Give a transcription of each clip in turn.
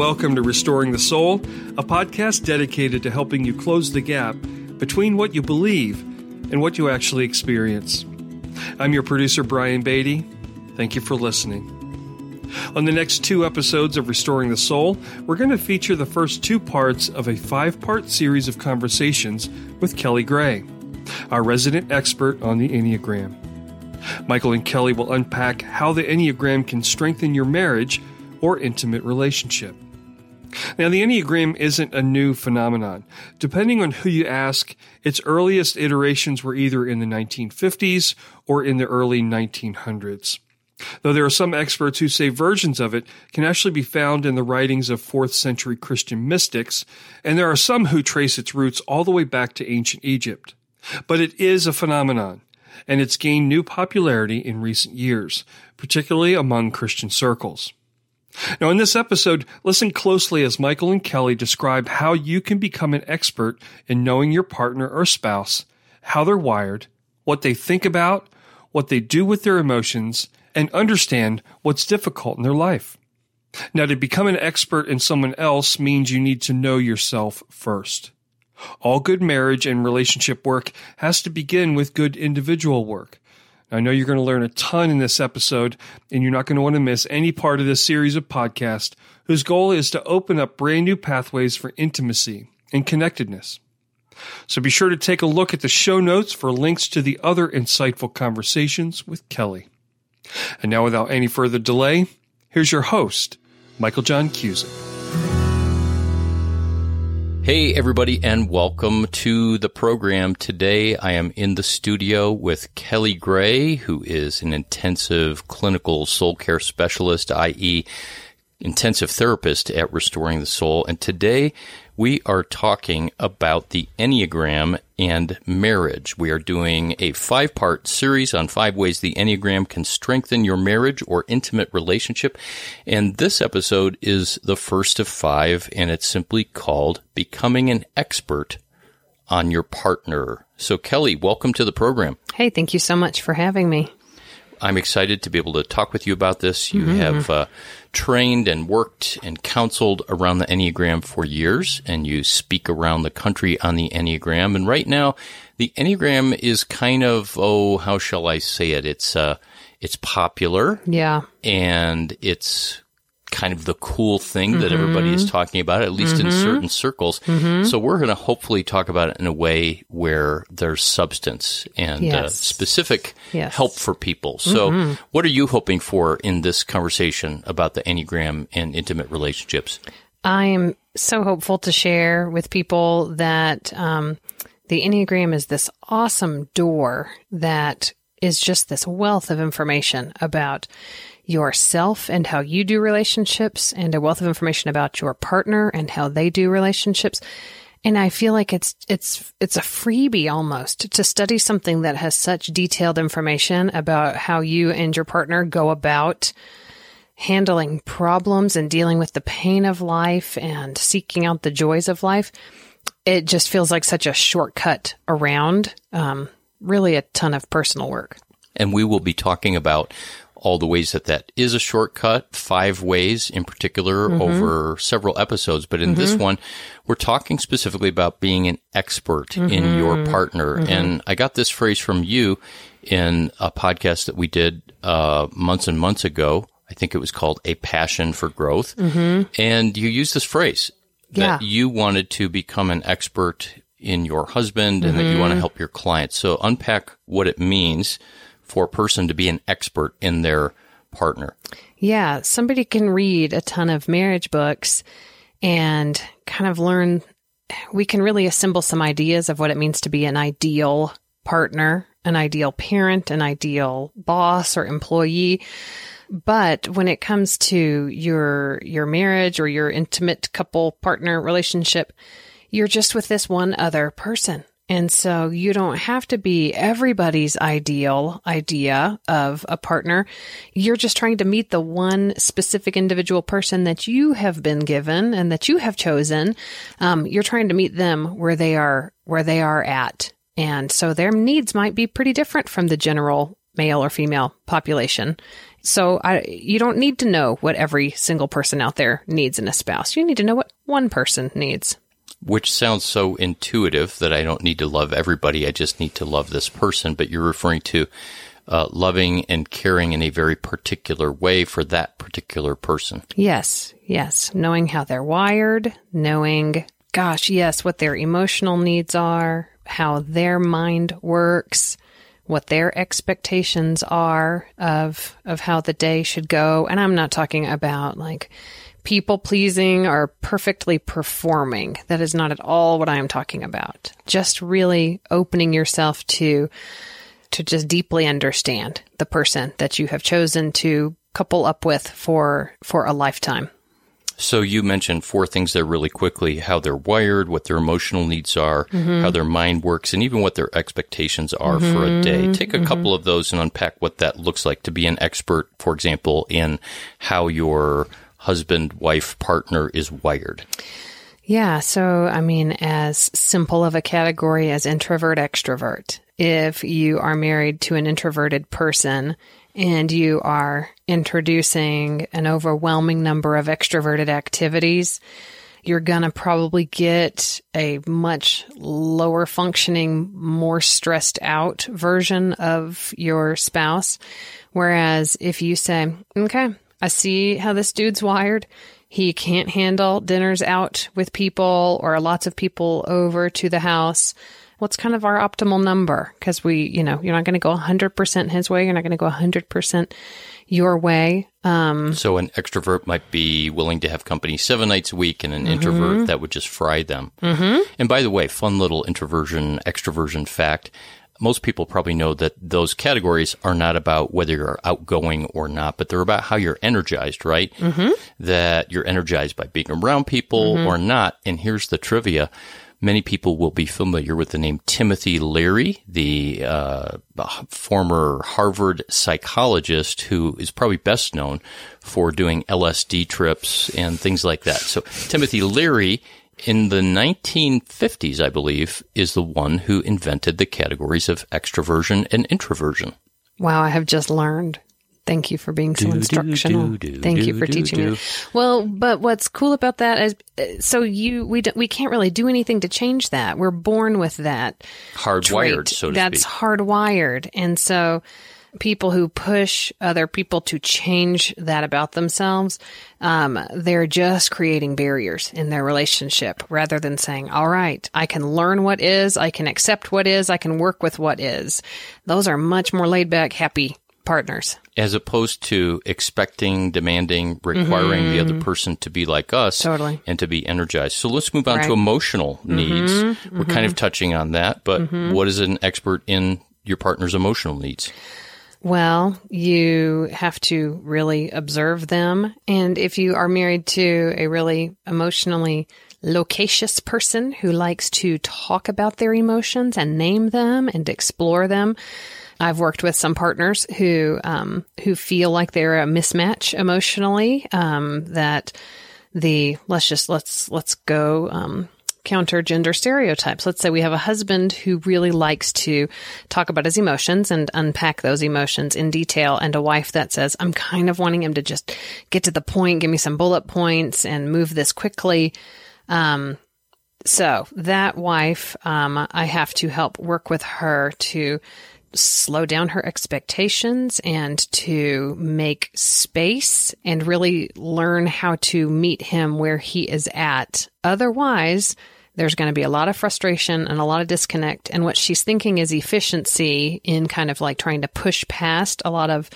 welcome to Restoring the Soul, a podcast dedicated to helping you close the gap between what you believe and what you actually experience. I'm your producer, Brian Beatty. Thank you for listening. On the next two episodes of Restoring the Soul, we're going to feature the first two parts of a five part series of conversations with Kelley Gray, our resident expert on the Enneagram. Michael and Kelley will unpack how the Enneagram can strengthen your marriage or intimate relationship. Now, the Enneagram isn't a new phenomenon. Depending on who you ask, its earliest iterations were either in the 1950s or in the early 1900s. Though there are some experts who say versions of it can actually be found in the writings of 4th century Christian mystics, and there are some who trace its roots all the way back to ancient Egypt. But it is a phenomenon, and it's gained new popularity in recent years, particularly among Christian circles. Now, in this episode, listen closely as Michael and Kelley describe how you can become an expert in knowing your partner or spouse, how they're wired, what they think about, what they do with their emotions, and understand what's difficult in their life. Now, to become an expert in someone else means you need to know yourself first. All good marriage and relationship work has to begin with good individual work. I know you're going to learn a ton in this episode, and you're not going to want to miss any part of this series of podcasts whose goal is to open up brand new pathways for intimacy and connectedness. So be sure to take a look at the show notes for links to the other insightful conversations with Kelley. And now, without any further delay, here's your host, Michael John Cusick. Hey, everybody, and welcome to the program. Today, I am in the studio with Kelley Gray, who is an intensive clinical soul care specialist, i.e., intensive therapist at Restoring the Soul. And today, we are talking about the Enneagram and marriage. We are doing a five part series on five ways the Enneagram can strengthen your marriage or intimate relationship. And this episode is the first of five, and it's simply called Becoming an Expert on Your Partner. So, Kelley, welcome to the program. Hey, thank you so much for having me. I'm excited to be able to talk with you about this. You mm-hmm. have uh, trained and worked and counseled around the Enneagram for years, and you speak around the country on the Enneagram. And right now, the Enneagram is kind of oh, how shall I say it? It's uh, it's popular, yeah, and it's kind of the cool thing mm-hmm. that everybody is mm-hmm. talking about, at least mm-hmm. in certain circles. Mm-hmm. So we're going to hopefully talk about it in a way where there's substance and uh, yes. uh, specific yes. help for people. So mm-hmm. what are you hoping for in this conversation about the Enneagram and intimate relationships? I am so hopeful to share with people that um, the Enneagram is this awesome door that is just this wealth of information about yourself and how you do relationships and a wealth of information about your partner and how they do relationships. And I feel like it's, it's, it's a freebie almost to study something that has such detailed information about how you and your partner go about handling problems and dealing with the pain of life and seeking out the joys of life. It just feels like such a shortcut around, um, really a ton of personal work. And we will be talking about all the ways that that is a shortcut, five ways in particular mm-hmm. over several episodes. But in mm-hmm. this one, we're talking specifically about being an expert mm-hmm. in your partner. Mm-hmm. And I got this phrase from you in a podcast that we did uh, months and months ago. I think it was called A Passion for Growth. Mm-hmm. And you used this phrase yeah. that you wanted to become an expert in your husband and that you want to mm-hmm. help your clients. So unpack what it means for a person to be an expert in their partner? Yeah, somebody can read a ton of marriage books and kind of learn. We can really assemble some ideas of what it means to be an ideal partner, an ideal parent, an ideal boss or employee. But when it comes to your your marriage or your intimate couple partner relationship, you're just with this one other person. And so you don't have to be everybody's ideal idea of a partner. You're just trying to meet the one specific individual person that you have been given and that you have chosen. Um, you're trying to meet them where they are, where they are at. And so their needs might be pretty different from the general male or female population. So I, you don't need to know what every single person out there needs in a spouse. You need to know what one person needs. Which sounds so intuitive that I don't need to love everybody. I just need to love this person. But you're referring to uh, loving and caring in a very particular way for that particular person. Yes, yes. Knowing how they're wired, knowing, gosh, yes, what their emotional needs are, how their mind works, what their expectations are of of how the day should go. And I'm not talking about like people pleasing or perfectly performing. That is not at all what I am talking about. Just really opening yourself to to just deeply understand the person that you have chosen to couple up with for for a lifetime. So you mentioned four things there really quickly: how they're wired, what their emotional needs are, mm-hmm. how their mind works, and even what their expectations are mm-hmm. for a day. Take a mm-hmm. couple of those and unpack what that looks like to be an expert, for example, in how your husband, wife, partner is wired. Yeah, so I mean, as simple of a category as introvert, extrovert. If you are married to an introverted person, and you are introducing an overwhelming number of extroverted activities, you're going to probably get a much lower functioning, more stressed out version of your spouse. Whereas if you say, okay, I see how this dude's wired. He can't handle dinners out with people or lots of people over to the house what's kind of our optimal number? Because we, you know, you're not going to go 100% his way. You're not going to go 100% your way. Um, so an extrovert might be willing to have company seven nights a week, and an mm-hmm. introvert that would just fry them. Mm-hmm. And by the way, fun little introversion extroversion fact. Most people probably know that those categories are not about whether you're outgoing or not, but they're about how you're energized, right? Mm-hmm. That you're energized by being around people mm-hmm. or not. And here's the trivia Many people will be familiar with the name Timothy Leary, the uh, former Harvard psychologist who is probably best known for doing LSD trips and things like that. So Timothy Leary in the 1950s, I believe, is the one who invented the categories of extroversion and introversion. Wow, I have just learned. Thank you for being so do, instructional. Do, do, Thank you for teaching me. Well, but what's cool about that is, uh, so you we we can't really do anything to change that. We're born with that hardwired, so to That's speak. hardwired, and so people who push other people to change that about themselves, um, they're just creating barriers in their relationship rather than saying, all right, I can learn what is, I can accept what is, I can work with what is. Those are much more laid back, happy partners. As opposed to expecting, demanding, requiring mm-hmm. the other mm-hmm. person to be like us totally. and to be energized. So let's move on right. to emotional mm-hmm. needs. Mm-hmm. We're kind of touching on that, but mm-hmm. what is an expert in your partner's emotional needs? Well, you have to really observe them. And if you are married to a really emotionally loquacious person who likes to talk about their emotions and name them and explore them, I've worked with some partners who um, who feel like they're a mismatch emotionally. Um, that the let's just let's let's go um, counter gender stereotypes. Let's say we have a husband who really likes to talk about his emotions and unpack those emotions in detail, and a wife that says, "I'm kind of wanting him to just get to the point, give me some bullet points, and move this quickly." Um, so that wife, um, I have to help work with her to slow down her expectations and to make space and really learn how to meet him where he is at. Otherwise, there's going to be a lot of frustration and a lot of disconnect. And what she's thinking is efficiency in kind of like trying to push past a lot of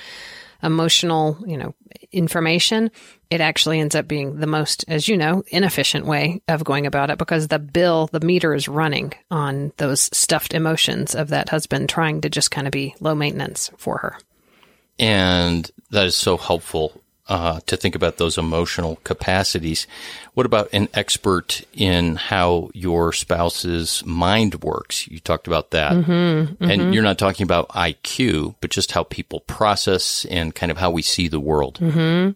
emotional, you know, information, it actually ends up being the most, as you know, inefficient way of going about it because the bill, the meter is running on those stuffed emotions of that husband trying to just kind of be low maintenance for her. And that is so helpful uh, to think about those emotional capacities. What about an expert in how your spouse's mind works? You talked about that. Mm-hmm, mm-hmm. And you're not talking about IQ, but just how people process and kind of how we see the world. Mm-hmm.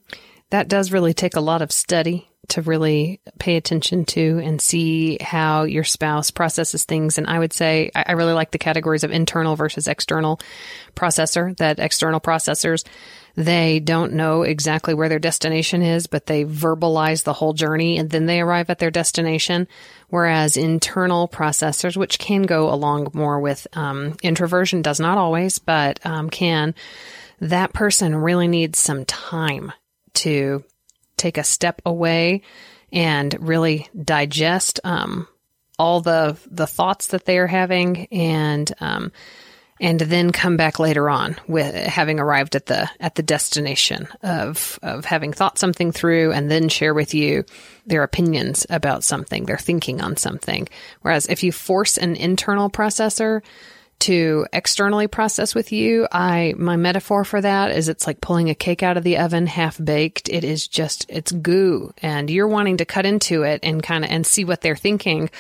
That does really take a lot of study to really pay attention to and see how your spouse processes things. And I would say I, I really like the categories of internal versus external processor, that external processors, they don't know exactly where their destination is, but they verbalize the whole journey and then they arrive at their destination. Whereas internal processors, which can go along more with um, introversion, does not always, but um, can, that person really needs some time to take a step away and really digest um, all the the thoughts that they are having and um, and then come back later on with having arrived at the at the destination of of having thought something through and then share with you their opinions about something, their thinking on something. Whereas if you force an internal processor to externally process with you. I, my metaphor for that is it's like pulling a cake out of the oven half baked. It is just, it's goo and you're wanting to cut into it and kind of, and see what they're thinking,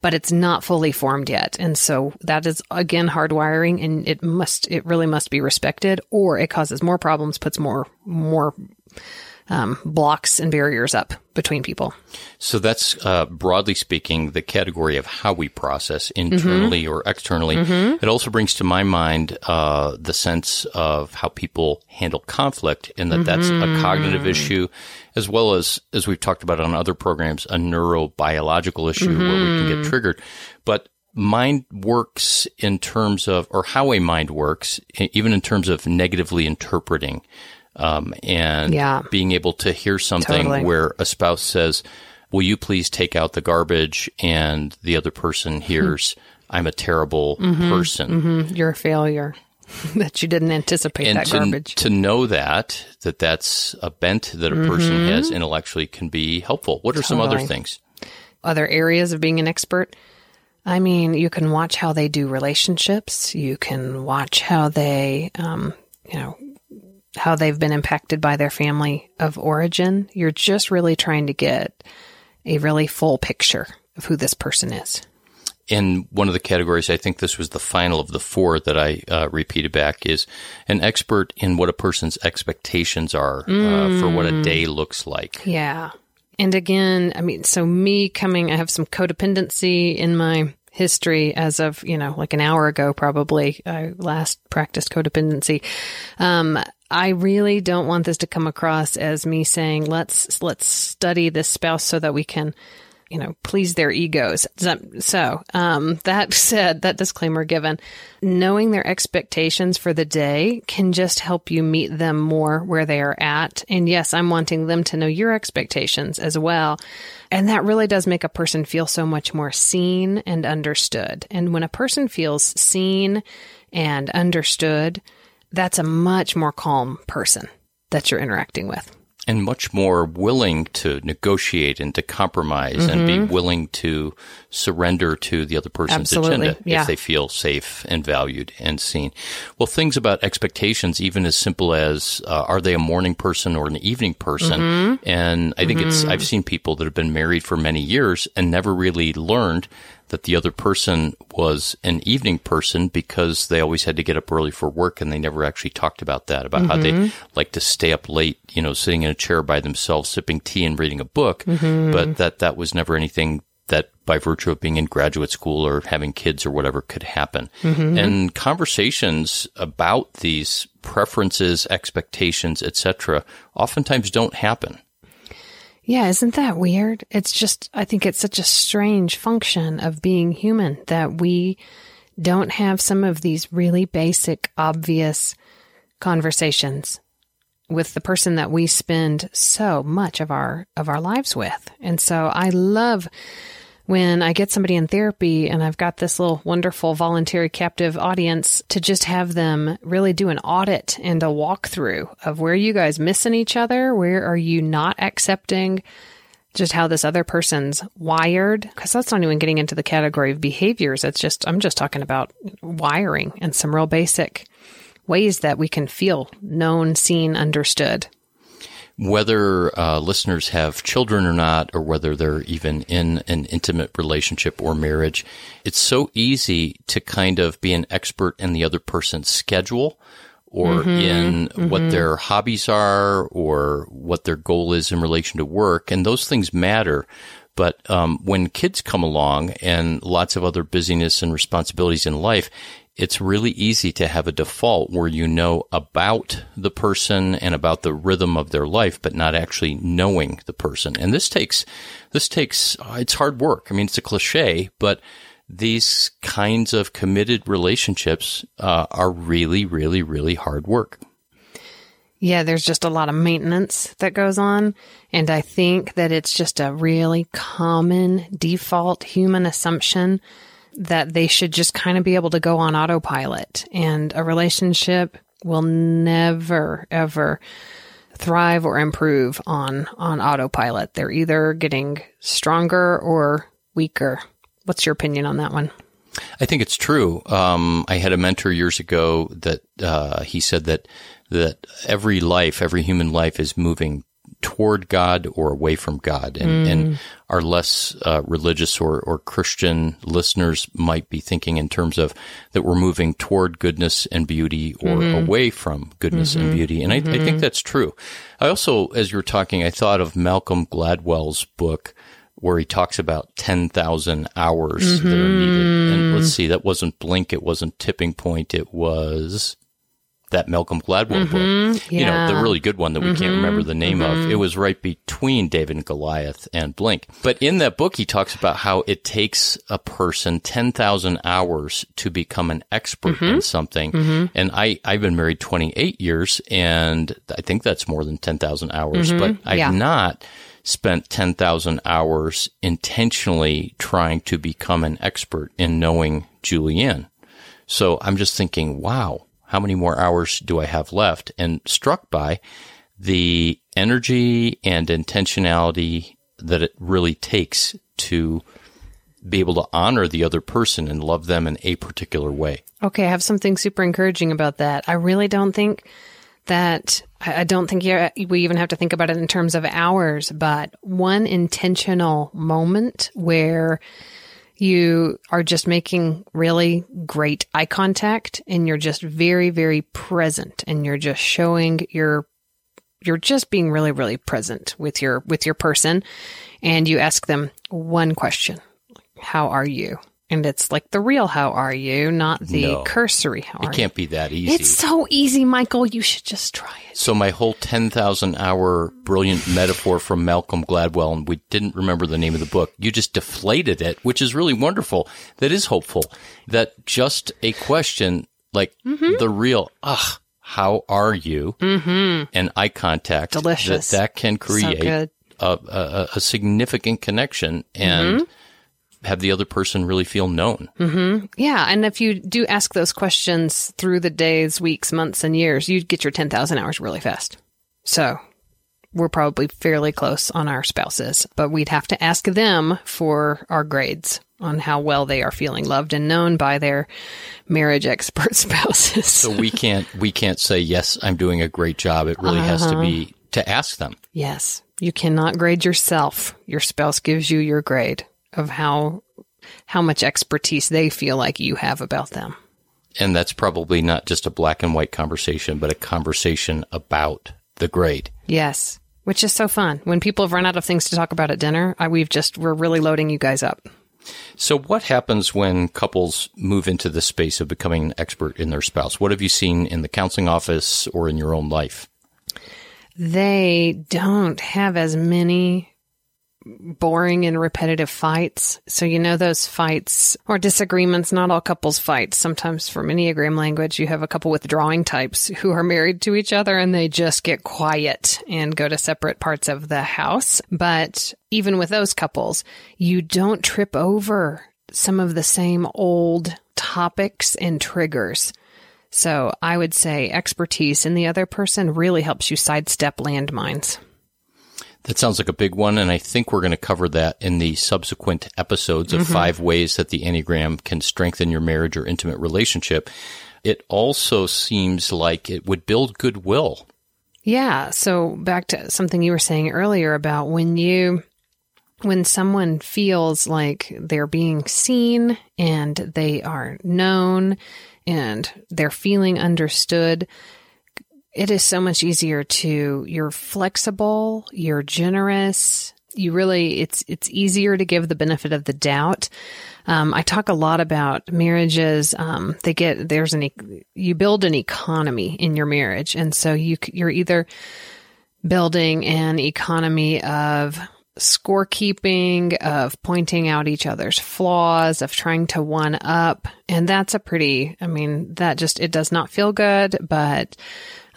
but it's not fully formed yet. And so that is again hardwiring and it must, it really must be respected or it causes more problems, puts more, more um, blocks and barriers up between people. So that's uh, broadly speaking the category of how we process internally mm-hmm. or externally. Mm-hmm. It also brings to my mind uh, the sense of how people handle conflict, and that mm-hmm. that's a mm-hmm. cognitive issue, as well as as we've talked about on other programs, a neurobiological issue where we can get mm-hmm. triggered. But mind works in terms of, or how a mind works, even in terms of negatively interpreting um, and yeah. being able to hear something totally. where a spouse says, "Will you please take out the garbage?" and the other person hears, "I'm a terrible mm-hmm, person. Mm-hmm. You're a failure." that you didn't anticipate and that to, garbage. To know that that that's a bent that a person mm-hmm. has intellectually can be helpful. What are totally. some other things? Other areas of being an expert. I mean, you can watch how they do relationships. You can watch how they, um, you know, how they've been impacted by their family of origin. You're just really trying to get a really full picture of who this person is. In one of the categories, I think this was the final of the four that I uh, repeated back, is an expert in what a person's expectations are mm. uh, for what a mm. day looks like. Yeah. And again, I mean, so me coming, I have some codependency in my history as of, you know, like an hour ago, probably. I last practiced codependency. Um, I really don't want this to come across as me saying, let's, let's study this spouse so that we can, you know, please their egos. So, um, that said, that disclaimer given, knowing their expectations for the day can just help you meet them more where they are at. And yes, I'm wanting them to know your expectations as well. And that really does make a person feel so much more seen and understood. And when a person feels seen and understood, that's a much more calm person that you're interacting with. And much more willing to negotiate and to compromise mm-hmm. and be mm-hmm. willing to surrender to the other person's Absolutely. agenda yeah. if they feel safe and valued and seen. Well, things about expectations, even as simple as uh, are they a morning person or an evening person? Mm-hmm. And I think mm-hmm. it's, I've seen people that have been married for many years and never really learned that the other person was an evening person because they always had to get up early for work and they never actually talked about that, about mm-hmm. how they mm-hmm. like to stay up late, you know, sitting in a chair by themselves, sipping tea and reading a book. Mm-hmm. But that, that was never anything that by virtue of being in graduate school or having kids or whatever could happen. Mm-hmm. And conversations about these preferences, expectations, etc., oftentimes don't happen. Yeah, isn't that weird? It's just, I think it's such a strange function of being human that we don't have some of these really basic, obvious conversations with the person that we spend so much of our of our lives with. And so I love when I get somebody in therapy and I've got this little wonderful voluntary captive audience to just have them really do an audit and a walkthrough of where you guys missing each other, where are you not accepting just how this other person's wired because that's not even getting into the category of behaviors. It's just I'm just talking about wiring and some real basic ways that we can feel known, seen, understood whether uh, listeners have children or not, or whether they're even in an intimate relationship or marriage, it's so easy to kind of be an expert in the other person's schedule or in what their hobbies are or what their goal is in relation to work. And those things matter. But um, when kids come along and lots of other busyness and responsibilities in life, it's really easy to have a default where you know about the person and about the rhythm of their life, but not actually knowing the person. And this takes, this takes, uh, it's hard work. I mean, it's a cliche, but these kinds of committed relationships uh, are really, really, really hard work. Yeah, there's just a lot of maintenance that goes on. And I think that it's just a really common default human assumption that they should just kind of be able to go on autopilot. And a relationship will never, ever thrive or improve on, on autopilot. They're either getting stronger or weaker. What's your opinion on that one? I think it's true. Um, I had a mentor years ago that uh, he said that that every life, every human life, is moving toward God or away from God, and, mm. and our less uh, religious or, or Christian listeners might be thinking in terms of that we're moving toward goodness and beauty or mm-hmm. away from goodness mm-hmm. and beauty, and mm-hmm. I, I think mm-hmm. that's true. I also, as you were talking, I thought of Malcolm Gladwell's book where he talks about 10,000 hours mm-hmm. that are needed. And let's see, that wasn't Blink, it wasn't Tipping Point, it was that Malcolm Gladwell mm-hmm. book. Yeah. You know, the really good one that we mm-hmm. can't remember the name mm-hmm. of. It was right between David and Goliath and Blink. But in that book, he talks about how it takes a person 10,000 hours to become an expert in mm-hmm. something. Mm-hmm. And I, I've been married 28 years and I think that's more than 10,000 hours, Mm-hmm. but I've Yeah. not spent 10,000 hours intentionally trying to become an expert in knowing Julianne. So I'm just thinking, wow, how many more hours do I have left? And struck by the energy and intentionality that it really takes to be able to honor the other person and love them in a particular way. Okay, I have something super encouraging about that. I really don't think that I don't think we even have to think about it in terms of hours, but one intentional moment where you are just making really great eye contact and you're just very very present and you're just showing your you're just being really really present with your with your person. And you ask them one question how are you and it's like the real how are you not the No. cursory how are It can't be that easy. it's so easy michael you should just try it So my whole 10,000 hour brilliant metaphor from Malcolm Gladwell, and we didn't remember the name of the book. You just deflated it, which is really wonderful. That is hopeful that just a question like Mm-hmm. the real, ah, how are you? Mm-hmm. And eye contact. Delicious. That, that can create Mm-hmm. a, a, a significant connection and have the other person really feel known. Yeah, and if you do ask those questions through the days, weeks, months, and years, you'd get your 10,000 hours really fast. So we're probably fairly close on our spouses, but we'd have to ask them for our grades on how well they are feeling loved and known by their marriage expert spouses. So we can't, we can't say, yes, I'm doing a great job. It really has to be Uh-huh. to ask them. yes, you cannot grade yourself. Your spouse gives you your grade of how how much expertise they feel like you have about them. And that's probably not just a black and white conversation, but a conversation about the grade. Yes, which is so fun. When people have run out of things to talk about at dinner, I, we've just we're really loading you guys up. So what happens when couples move into the space of becoming an expert in their spouse? What have you seen in the counseling office or in your own life? They don't have as many boring and repetitive fights. So you know those fights or disagreements, not all couples fight. Sometimes from Enneagram language, you have a couple withdrawing types who are married to each other and they just get quiet and go to separate parts of the house. But even with those couples, you don't trip over some of the same old topics and triggers. So I would say expertise in the other person really helps you sidestep landmines. That sounds like a big one, and I think we're going to cover that in the subsequent episodes of mm-hmm. five ways that the Enneagram can strengthen your marriage or intimate relationship. It also seems like it would build goodwill. Yeah. So back to something you were saying earlier about when you, when someone feels like they're being seen and they are known and they're feeling understood, it is so much easier to, you're flexible, you're generous. You really, it's, it's easier to give the benefit of the doubt. Um, I talk a lot about marriages. Um, they get, there's an, you build an economy in your marriage. And so you, you're either building an economy of scorekeeping, of pointing out each other's flaws, of trying to one up. And that's a pretty, I mean, that just, it does not feel good, but,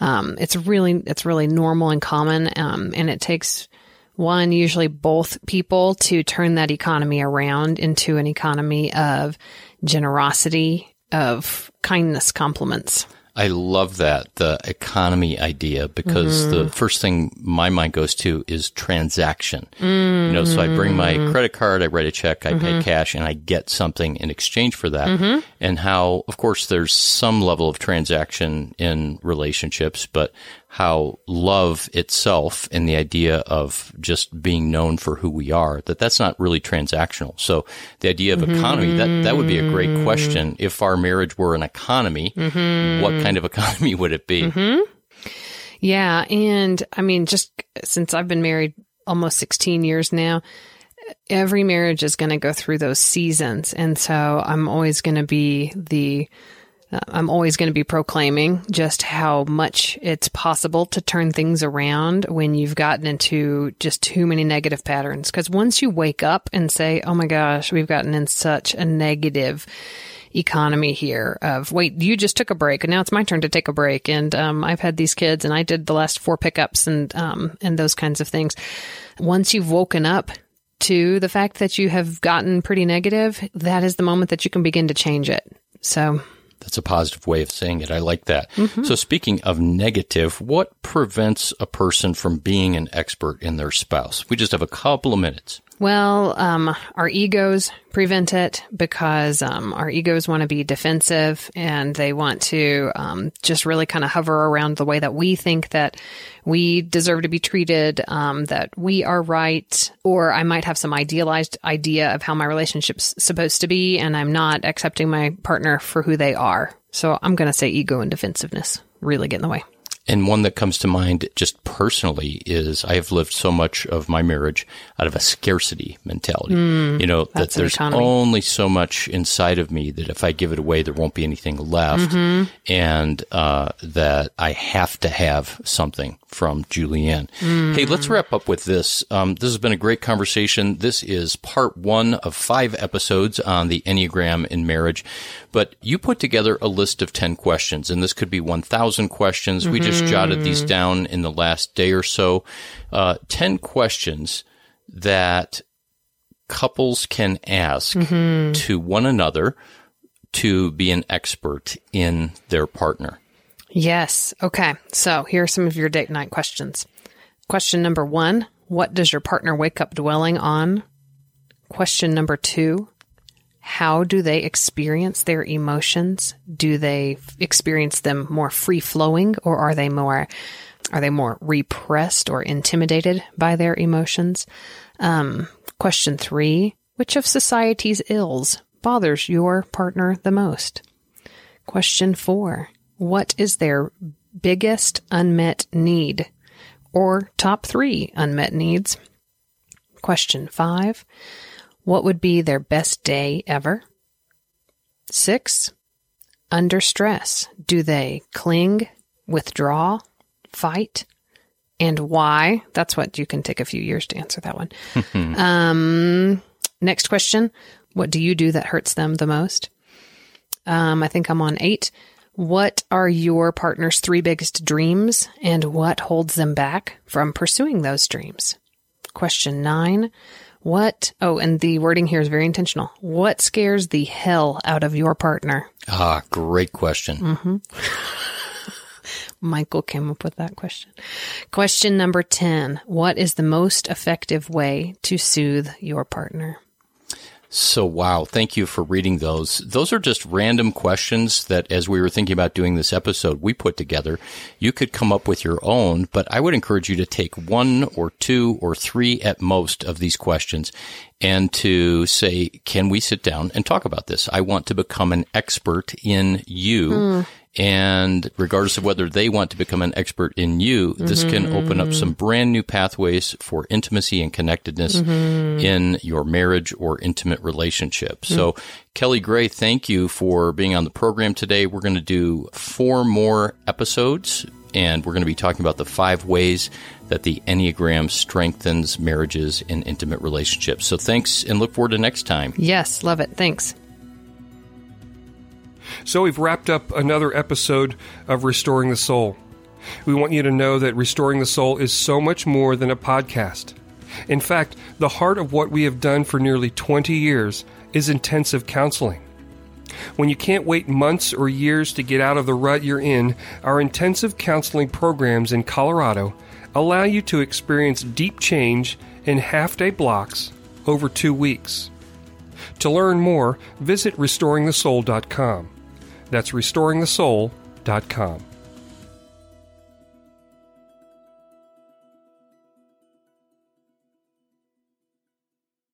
um, it's really, it's really normal and common. Um, and it takes one, usually both people to turn that economy around into an economy of generosity, of kindness, compliments. I love that, the economy idea, because Mm-hmm. the first thing my mind goes to is transaction. You know, so I bring my Mm-hmm. credit card, I write a check, I pay cash, and I get something in exchange for that. Mm-hmm. And how, of course, there's some level of transaction in relationships, but how love itself and the idea of just being known for who we are, that that's not really transactional. So the idea of economy, that, that would be a great question. If our marriage were an economy, what kind of economy would it be? Mm-hmm. Yeah. And I mean, just since I've been married almost 16 years now, every marriage is going to go through those seasons. And so I'm always going to be the, I'm always going to be proclaiming just how much it's possible to turn things around when you've gotten into just too many negative patterns. Because once you wake up and say, oh my gosh, we've gotten in such a negative economy here of wait you just took a break and now it's my turn to take a break. And um, i've had these kids and i did the last four pickups and um, and those kinds of things. Once you've woken up to the fact that you have gotten pretty negative that is the moment that you can begin to change it. So That's a positive way of saying it. I like that. Mm-hmm. So speaking of negative, what prevents a person from being an expert in their spouse? We just have a couple of minutes. Well, um, our egos prevent it because um, our egos want to be defensive and they want to um, just really kind of hover around the way that we think that we deserve to be treated, um, that we are right, or I might have some idealized idea of how my relationship's supposed to be, and I'm not accepting my partner for who they are. So I'm going to say ego and defensiveness really get in the way. And one that comes to mind just personally is I have lived so much of my marriage out of a scarcity mentality. you know, that there's economy. only so much inside of me that if I give it away, there won't be anything left. And uh, that I have to have something from Julianne. Hey, let's wrap up with this. Um, this has been a great conversation. This is part one of five episodes on the Enneagram in marriage. But you put together a list of 10 questions, and this could be 1,000 questions. We just jotted these down in the last day or so. Uh, 10 questions that couples can ask to one another to be an expert in their partner. Yes. Okay. So here are some of your date night questions. Question number one What does your partner wake up dwelling on? Question number two How do they experience their emotions? Do they experience them more free flowing or are they more. Are they more repressed or intimidated by their emotions? Um, question three Which of society's ills bothers your partner the most? Question four What is their biggest unmet need or top three unmet needs? Question five What would be their best day ever? Six Under stress, do they cling, withdraw, fight? And why? That's what you can take a few years to answer that one. um, next question What do you do that hurts them the most? Um, I think I'm on eight. What are your partner's three biggest dreams and what holds them back from pursuing those dreams? Question nine. What, oh, and the wording here is very intentional. What scares the hell out of your partner? Ah, great question. Michael came up with that question. Question number 10. What is the most effective way to soothe your partner? So, wow. Thank you for reading those. Those are just random questions that, as we were thinking about doing this episode, we put together. You could come up with your own, but I would encourage you to take one or two or three at most of these questions and to say, can we sit down and talk about this? I want to become an expert in you hmm. And regardless of whether they want to become an expert in you, this can mm-hmm. open up some brand new pathways for intimacy and connectedness mm-hmm. in your marriage or intimate relationship. Mm-hmm. So, Kelley Gray, thank you for being on the program today. We're going to do four more episodes and we're going to be talking about the five ways that the Enneagram strengthens marriages and intimate relationships. So thanks and look forward to next time. Yes, love it. Thanks. So we've wrapped up another episode of Restoring the Soul. We want you to know that Restoring the Soul is so much more than a podcast. In fact, the heart of what we have done for nearly 20 years is intensive counseling. When you can't wait months or years to get out of the rut you're in, our intensive counseling programs in Colorado allow you to experience deep change in half day blocks over two weeks. To learn more, visit restoringthesoul.com. That's restoringthesoul.com.